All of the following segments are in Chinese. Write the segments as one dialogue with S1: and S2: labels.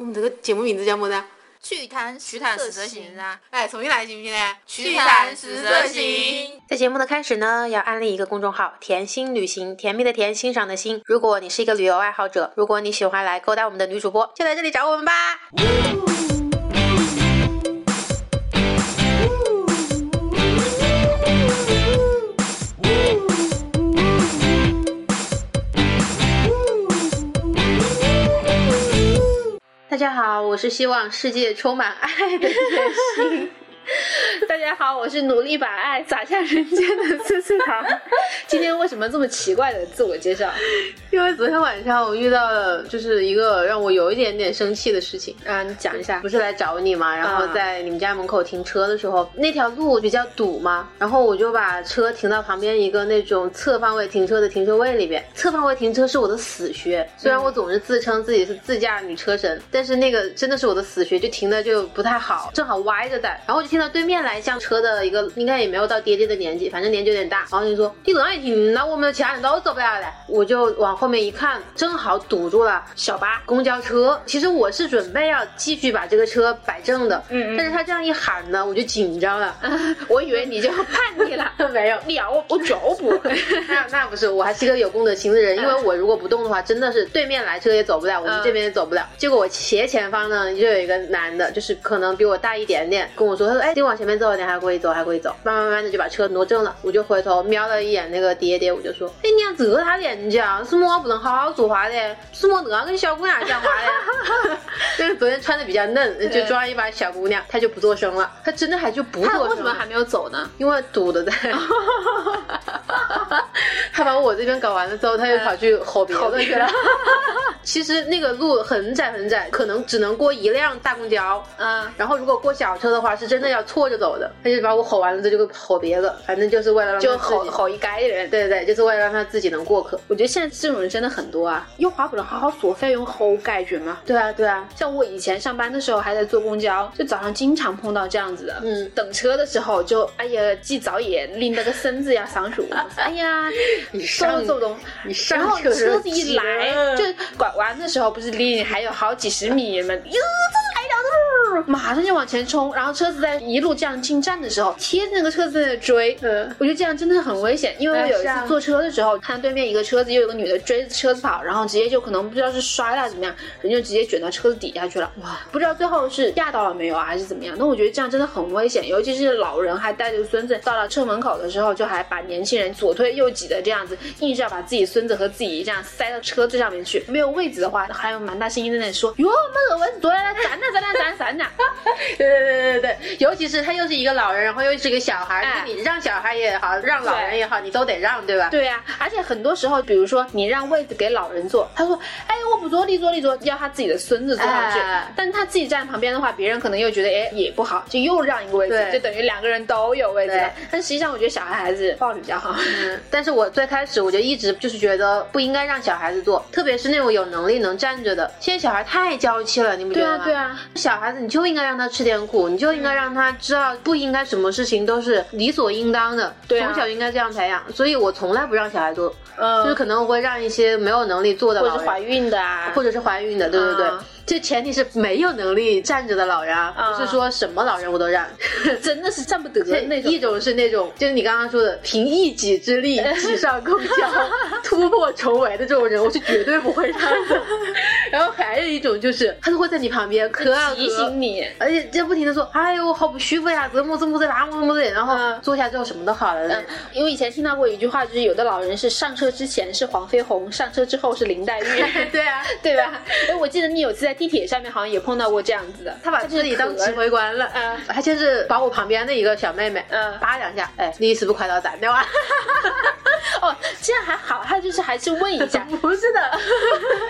S1: 我们这个节目名字叫么子？
S2: 趣谈
S3: 趣谈十则行啊！
S1: 哎，重新来行不行呢？
S2: 趣谈十则行。
S1: 在节目的开始呢，要安利一个公众号“甜心旅行”，甜蜜的甜，欣赏的欣。如果你是一个旅游爱好者，如果你喜欢来勾搭我们的女主播，就来这里找我们吧。是希望世界充满爱的甜心。
S3: 大家好，我是努力把爱洒向人间的次次糖。今天为什么这么奇怪的自我介绍？
S1: 因为昨天晚上我遇到了就是一个让我有一点点生气的事情。
S3: 啊，你讲一下。
S1: 不是来找你嘛？然后在你们家门口停车的时候，那条路比较堵嘛，然后我就把车停到旁边一个那种侧方位停车的停车位里边。侧方位停车是我的死穴，虽然我总是自称自己是自驾女车神，但是那个真的是我的死穴，就停的就不太好，正好歪着在。然后我就听到对面来向车的一个，应该也没有到爹爹的年纪，反正年纪有点大。然后就说你这样一停，那我们其他人都走不了了。我就往后面一看，正好堵住了小巴、公交车。其实我是准备要继续把这个车摆正的，嗯，但是他这样一喊呢，我就紧张了。
S3: 我以为你就叛逆了，
S1: 没有，
S3: 你要我我就不。
S1: 那那不是，我还是一个有公德心的人，因为我如果不动的话，真的是对面来车也走不了，我们这边也走不了。结果我斜前方呢，就有一个男的，就是可能比我大一点点，跟我说，他说，哎，你往前面走，你还可以走，还可以走。慢慢慢的就把车挪正了，我就回头瞄了一眼那个爹爹，我就说，哎，你这他年纪啊，是么不能好好说话的？什么这样跟小姑娘讲话的？就是昨天穿的比较嫩，就装一把小姑娘，他就不做声了，他真的还就不做声。
S3: 为什么还没有走呢？
S1: 因为堵的在。他把我这边搞完了之后，他又跑去吼别的去了。其实那个路很窄很窄，可能只能过一辆大公交。嗯，然后如果过小车的话，是真的要错着走的。他就把我吼完了之后，就吼别的，反正就是为了让
S3: 就吼吼一街人。
S1: 对对对，就是为了让他自己能过客。
S3: 我觉得现在这种人真的很多啊，又划不能好好说，非要用吼解决嘛？
S1: 对啊对啊，
S3: 像我以前上班的时候还在坐公交，就早上经常碰到这样子的。嗯，等车的时候就哎呀，既早也拎了个身子呀上树。哎呀，
S1: 你上
S3: 走动，
S1: 你上
S3: 然后车子一来，就拐玩的时候不是离你还有好几十米吗？哟，这，马上就往前冲。然后车子在一路这样进站的时候，贴着那个车子在追。嗯，我觉得这样真的是很危险。因为我有一次坐车的时候，看对面一个车子又有个女的追着车子跑，然后直接就可能不知道是摔了怎么样，人就直接卷到车子底下去了。哇，不知道最后是压到了没有啊，还是怎么样？那我觉得这样真的很危险，尤其是老人还带着孙子到了车门口的时候，就还把年轻人左推右挤的这样子，硬是要把自己孙子和自己这样塞到车子上面去。没有位置的话，还有蛮大声音在那里说：“哟，我们这个位置坐下来，站呐站呐站站呐。”
S1: 对对对对对，尤其是他又是一个老人，然后又是一个小孩，你让小孩也好，让老人也好，你都得让，对吧？
S3: 对呀，而且很多时候，比如说你让位子给老人坐，他说：“哎，我不坐，你坐，你坐。”要他自己的孙子坐上去，但他自己站旁边的话，别人可能又觉得哎也不好，就又让一个位置，就等于两个人都有位置。但实际上，我觉得小孩还是抱着比较好。
S1: 嗯，但是我最开始我就一直就是觉得不应该让小孩子坐，特别是那种有能力能站着的。现在小孩太娇气了，你不觉得
S3: 吗？对啊，对啊，
S1: 小孩子你就应该让他吃点苦，你就应该让他知道不应该什么事情都是理所应当的，对从小应该这样培养。所以我从来不让小孩做，嗯，就是可能我会让一些没有能力做的，
S3: 或者是怀孕的啊，
S1: 或者是怀孕的，对对对。这前提是没有能力站着的老人啊，不是说什么老人我都让，
S3: 真的是站不得那种。
S1: 一种是那种，就是你刚刚说的凭一己之力 挤上公交、突破重围的这种人，我是绝对不会让的。然后还有一种就是，他都会在你旁边磕啊
S3: 提醒你，
S1: 而且就不停的说：“哎呦，好不舒服呀，怎么怎么怎么怎么的。”然后坐下之后什么都好了。
S3: 因为以前听到过一句话，就是有的老人是上车之前是黄飞鸿，上车之后是林黛玉。
S1: 对啊，
S3: 对吧？哎，我记得你有次在。地铁上面好像也碰到过这样子的，
S1: 他把自己当指挥官了，嗯，他就是把我旁边的一个小妹妹，嗯，扒两下，哎，你是不是快到站了？
S3: 哦，这样还好，他就是还是问一下，
S1: 不是的，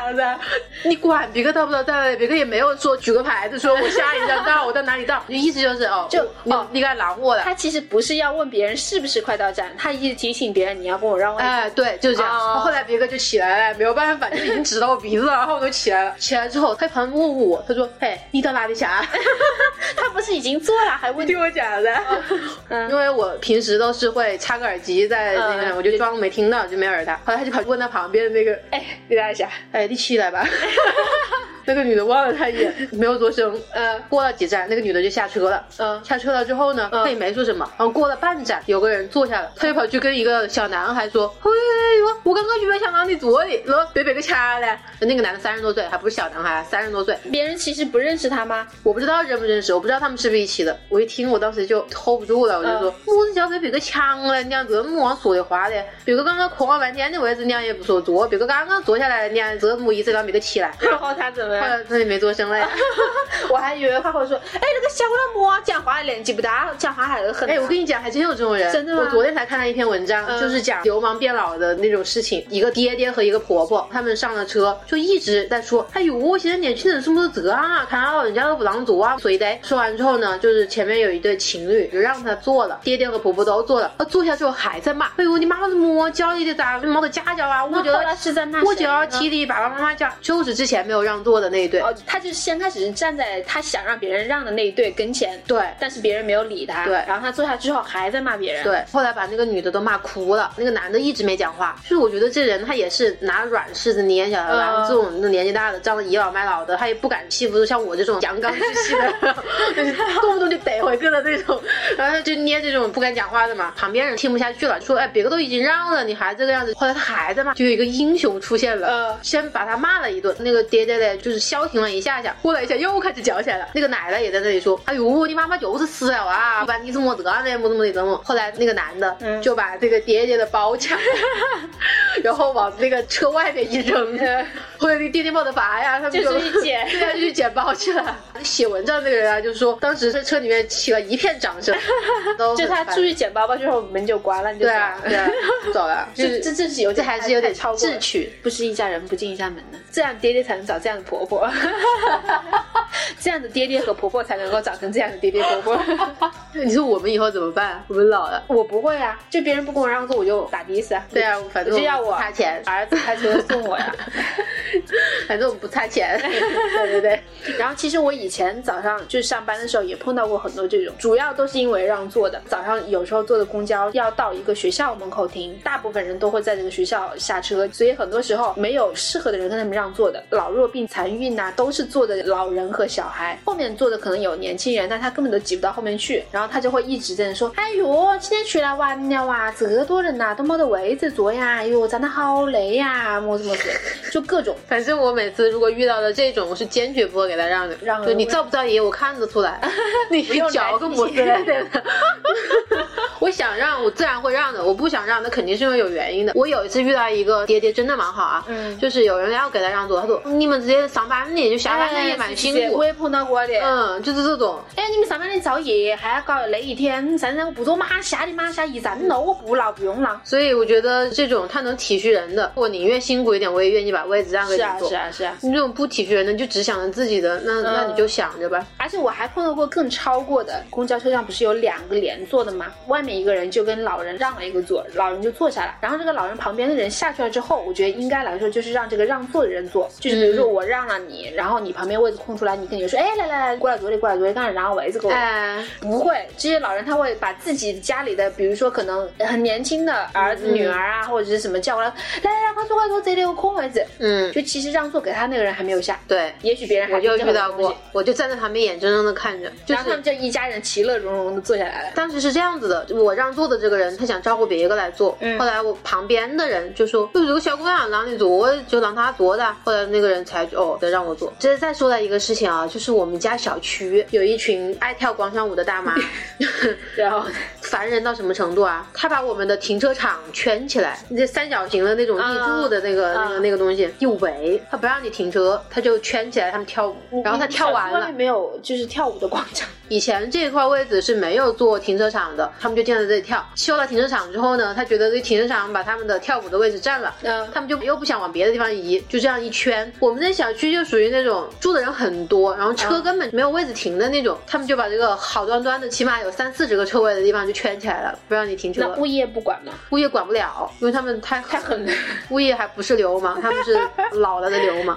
S1: 就会这样子，你管别个到不到站，别个也没有说举个牌子说我下一站到，我到哪里到，就意思就是哦，就哦，你该拦我了。
S3: 他其实不是要问别人是不是快到站，他一直提醒别人你要跟我让位。
S1: 哎，对，就是这样。后来别个就起来了，没有办法，就已经指到我鼻子了，然后我就起来了。起来之后，他旁边问我，他说：“嘿，你到哪里下？”
S3: 他不是已经坐了，还问
S1: 听我讲的。因为我平时都是会插个耳机在那个，我就装没听到，就没耳他。后来他就跑去问他旁边的那个：“哎，你等一下，哎，你起来吧。”那个女的望了他一眼，没有做声。
S3: 呃
S1: 过了几站，那个女的就下车了。
S3: 嗯
S1: 下车了之后呢，他也没说什么。然后过了半站，有个人坐下了，他就跑去跟一个小男孩说：“哎呦，我刚刚就没想到你坐的，了，别别个掐嘞。”那个男的三十多岁，还不是小男孩，三十多岁。
S3: 别人其实不认识他吗？
S1: 我不知道认不认识，我不知道他们是不是一起的。我一听，我当时就 hold 不住了，我就说：“我是叫别别个抢了，你俩这么往说的话的，别个刚刚空了半天的位置，你俩也不说坐，别个刚刚坐下来，你俩这么意思让别个起来。”
S3: 然后他怎么
S1: 后
S3: 样？
S1: 来他也没做声了呀。
S3: 我还以为他会说，哎，那个小老母讲话年纪不大，讲话还是很……
S1: 哎，我跟你讲，还真有这种人。
S3: 真的吗
S1: 我昨天才看了一篇文章，
S3: 嗯
S1: 就是讲流氓变老的那种事情。一个爹爹和一个婆婆，他们上了车，就一直在说：“哎呦，现在年轻人是不是这样啊？看到老人家都不让座啊，所以得？”说完之后呢，就是前面有一对情侣，就让他坐了，爹爹和婆婆都坐了。他坐下之后还在骂：“哎呦，你妈妈是么教你的？咋没得家教啊？我
S3: 觉得是在骂
S1: 我就要替你爸爸妈妈讲。”就是之前没有让座的那一对。
S3: 哦，他就先开始是站在他想让别人让的那一队跟前，
S1: 对
S3: 但是别人没有理他，
S1: 对
S3: 然后他坐下之后还在骂别人，，
S1: 对，后来把那个女的都骂哭了，那个男的一直没讲话。就是我觉得这人他也是拿软柿子捏小孩这种年纪大的，仗着倚老卖老的，他也不敢欺负像我这种阳刚之气的 动不动就逮回去的那种，然后他就捏这种不敢讲话的嘛。旁边人听不下去了，说哎，别个都已经让了，你还这个样子。后来他还在骂，就有一个英雄出现了，
S3: 呃
S1: 先把他骂了一顿，那个爹爹嘞就是消停了一下下，过了一下又开始嚼起来了。那个奶奶也在那里说，哎呦，你妈妈就是死了啊，不然你怎么这样的，么怎么的怎么。后来那个男的
S3: 嗯
S1: 就把这个爹爹的包抢了，然后往那个车外面一扔，后来那个爹爹没得法呀，他们
S3: 就去捡
S1: 对啊，就去捡包去了。写文章那个人啊，就说当时在车里面起了一片掌声，都
S3: 就他出去捡包包之后门就关了，你就走
S1: 对啊对啊，走了，就是
S3: 这这是有
S1: 这还是有点
S3: 超过
S1: 智取。
S3: 不是一家人不进一家门的，这样爹爹才能找这样的婆婆，这样的爹爹和婆婆才能够找成这样的爹爹婆婆。
S1: 你说我们以后怎么办？我们老了。
S3: 我不会啊，就别人不跟我让座，我就打的士啊。
S1: 对啊，反正
S3: 就要我
S1: 差钱，
S3: 儿子开车送我呀。
S1: 反正我们不差钱。对对对，
S3: 然后其实我以前早上就是上班的时候也碰到过很多这种，主要都是因为让座的。早上有时候坐的公交要到一个学校门口停，大部分人都会在这个学校下车，所以很多时候没有适合的人跟他们让座的。老弱病残孕呐、都是坐的老人和小孩，后面坐的可能有年轻人，但他根本都挤不到后面去，然后他就会一直在那说：“哎呦，今天出来玩了哇，这多人呐、都没得位置坐呀，哎呦，站的好累呀，么子么子，就各种。”
S1: 反正我每次如果遇到了这种，我是坚决不会给他让的。
S3: 让
S1: 就你造不造业，我看得出来。你
S3: 用
S1: 脚跟模子。我想让，我自然会让的；我不想让，那肯定是因为有原因的。我有一次遇到一个爹爹，真的蛮好啊，
S3: 嗯
S1: 就是有人要给他让座，他说你们这些上班的，就下班的也蛮辛苦
S3: 哎我。也碰到过的。
S1: 嗯，就是这种。
S3: 哎，你们上班的造业还要搞累一天，三三我不做马下的马下一站了，我不劳不用了。
S1: 所以我觉得这种他能体恤人的，我宁愿辛苦一点，我也愿意把位置让给
S3: 是啊
S1: 你坐。
S3: 是啊是啊，
S1: 你这种不体恤人的，就只想着自己的，那、那你就想着吧。
S3: 而且我还碰到过更超过的，公交车上不是有两个连坐的吗？外面一个人就跟老人让了一个座，老人就坐下了，然后这个老人旁边的人下去了之后，我觉得应该来说就是让这个让座的人坐，就是比如说我让了你，然后你旁边位置空出来，你跟你说，哎来来来，过来坐里过来坐里，刚然后我一直给我。
S1: 哎，
S3: 不会，这些老人他会把自己家里的，比如说可能很年轻的儿子、
S1: 嗯
S3: 女儿啊，或者是什么叫过来，来来来，快坐快坐，这里有空位置。
S1: 嗯，
S3: 就其实让座给他那个人还没有下，
S1: 对，
S3: 也许别人还
S1: 我就遇到过我就站在旁边眼睁睁的看着，就是
S3: 然后他们就一家人其乐融融的坐下来了。
S1: 当时是这样子的，我让座的这个人他想招呼别个来坐，
S3: 嗯
S1: 后来我旁边的人就说，就这个小姑娘让你坐，就让她坐的。后来那个人才哦，再让我做。这是再说到一个事情啊，就是我们家小区有一群爱跳广场舞的大妈，
S3: 然后
S1: 烦人到什么程度啊？他把我们的停车场圈起来，这三角形的那种立柱的那个、
S3: 啊
S1: 那个那个东西一围，他不让你停车，他就圈起来，他们跳舞，然后他跳完了
S3: 外面。没有就是跳舞的广场，
S1: 以前这一块位置是没有做停车场的，他们就建在这里跳。修了停车场之后呢，他觉得这停车场把他们的跳舞的位置占了，
S3: 嗯
S1: 他们就又不想往别的地方移，就这样一圈。我们那小区就属于那种住的人很多，然后车根本没有位置停的那种，他们就把这个好端端的，起码有三四十个车位的地方就圈起来了，不让你停车。
S3: 那物业不管吗？
S1: 物业管不了，因为他们太
S3: 太狠了。
S1: 物业还不是流氓，他们是 老了的流氓。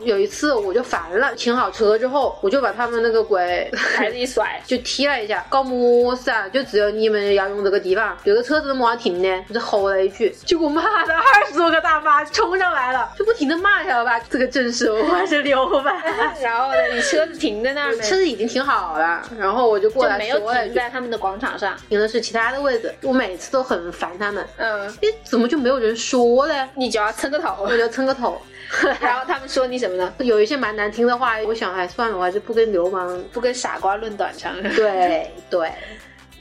S1: 有一次我就烦了，停好车之后，我就把他们那个鬼
S3: 牌子一甩，
S1: 就踢了一下，搞么事啊？就只有你们要用这个地方，有个车子都没法停呢，我就吼了一句，结果妈的二十多个大妈冲上来了，就不停的骂他吧，这个正是我还是流氓。
S3: 然后呢，你车子停在那儿，
S1: 车子已经停好了，然后我就过来
S3: 没有停在他们的广场上，
S1: 停的是其他的位置。我每次都很烦他们，
S3: 嗯，
S1: 你，怎么就没有人说嘞？
S3: 你就要蹭个头，
S1: 我就蹭个头。
S3: 然后他们说你什么呢？
S1: 有一些蛮难听的话，我想哎算了，我还是不跟流氓、
S3: 不跟傻瓜论短长。
S1: 对 对，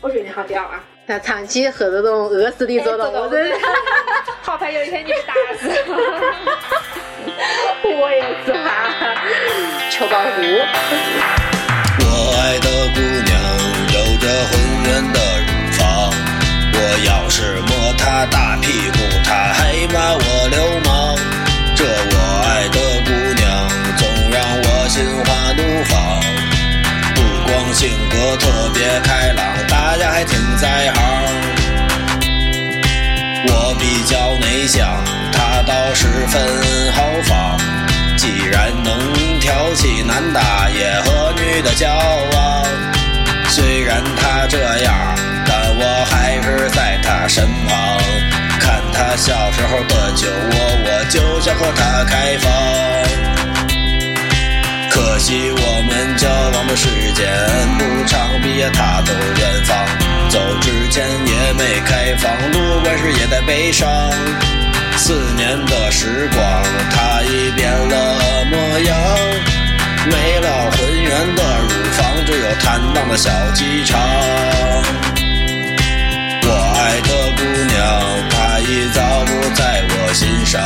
S3: 我觉得你好屌啊！
S1: 那长期和这种恶势力做的，我真的，
S3: 好怕有一天你被打死。
S1: 我也是怕，求保护。
S4: 我爱的姑娘有着浑圆的乳房，我要是摸她大屁股，她还骂我流氓。这我爱的姑娘总让我心花怒放，不光性格特别开朗，大家还挺在行。我比较内向，她倒十分豪放。既然能挑起男大爷和女的交往，虽然她这样，但我还是在她身旁。看她小时候的酒窝，我就想和她开房。可惜我们交往的时间不长，毕业他走远方，被放路，但是也在悲伤。四年的时光，他已变了模样。没了浑圆的乳房，只有坦荡的小鸡肠。我爱的姑娘，她已早不在我心上。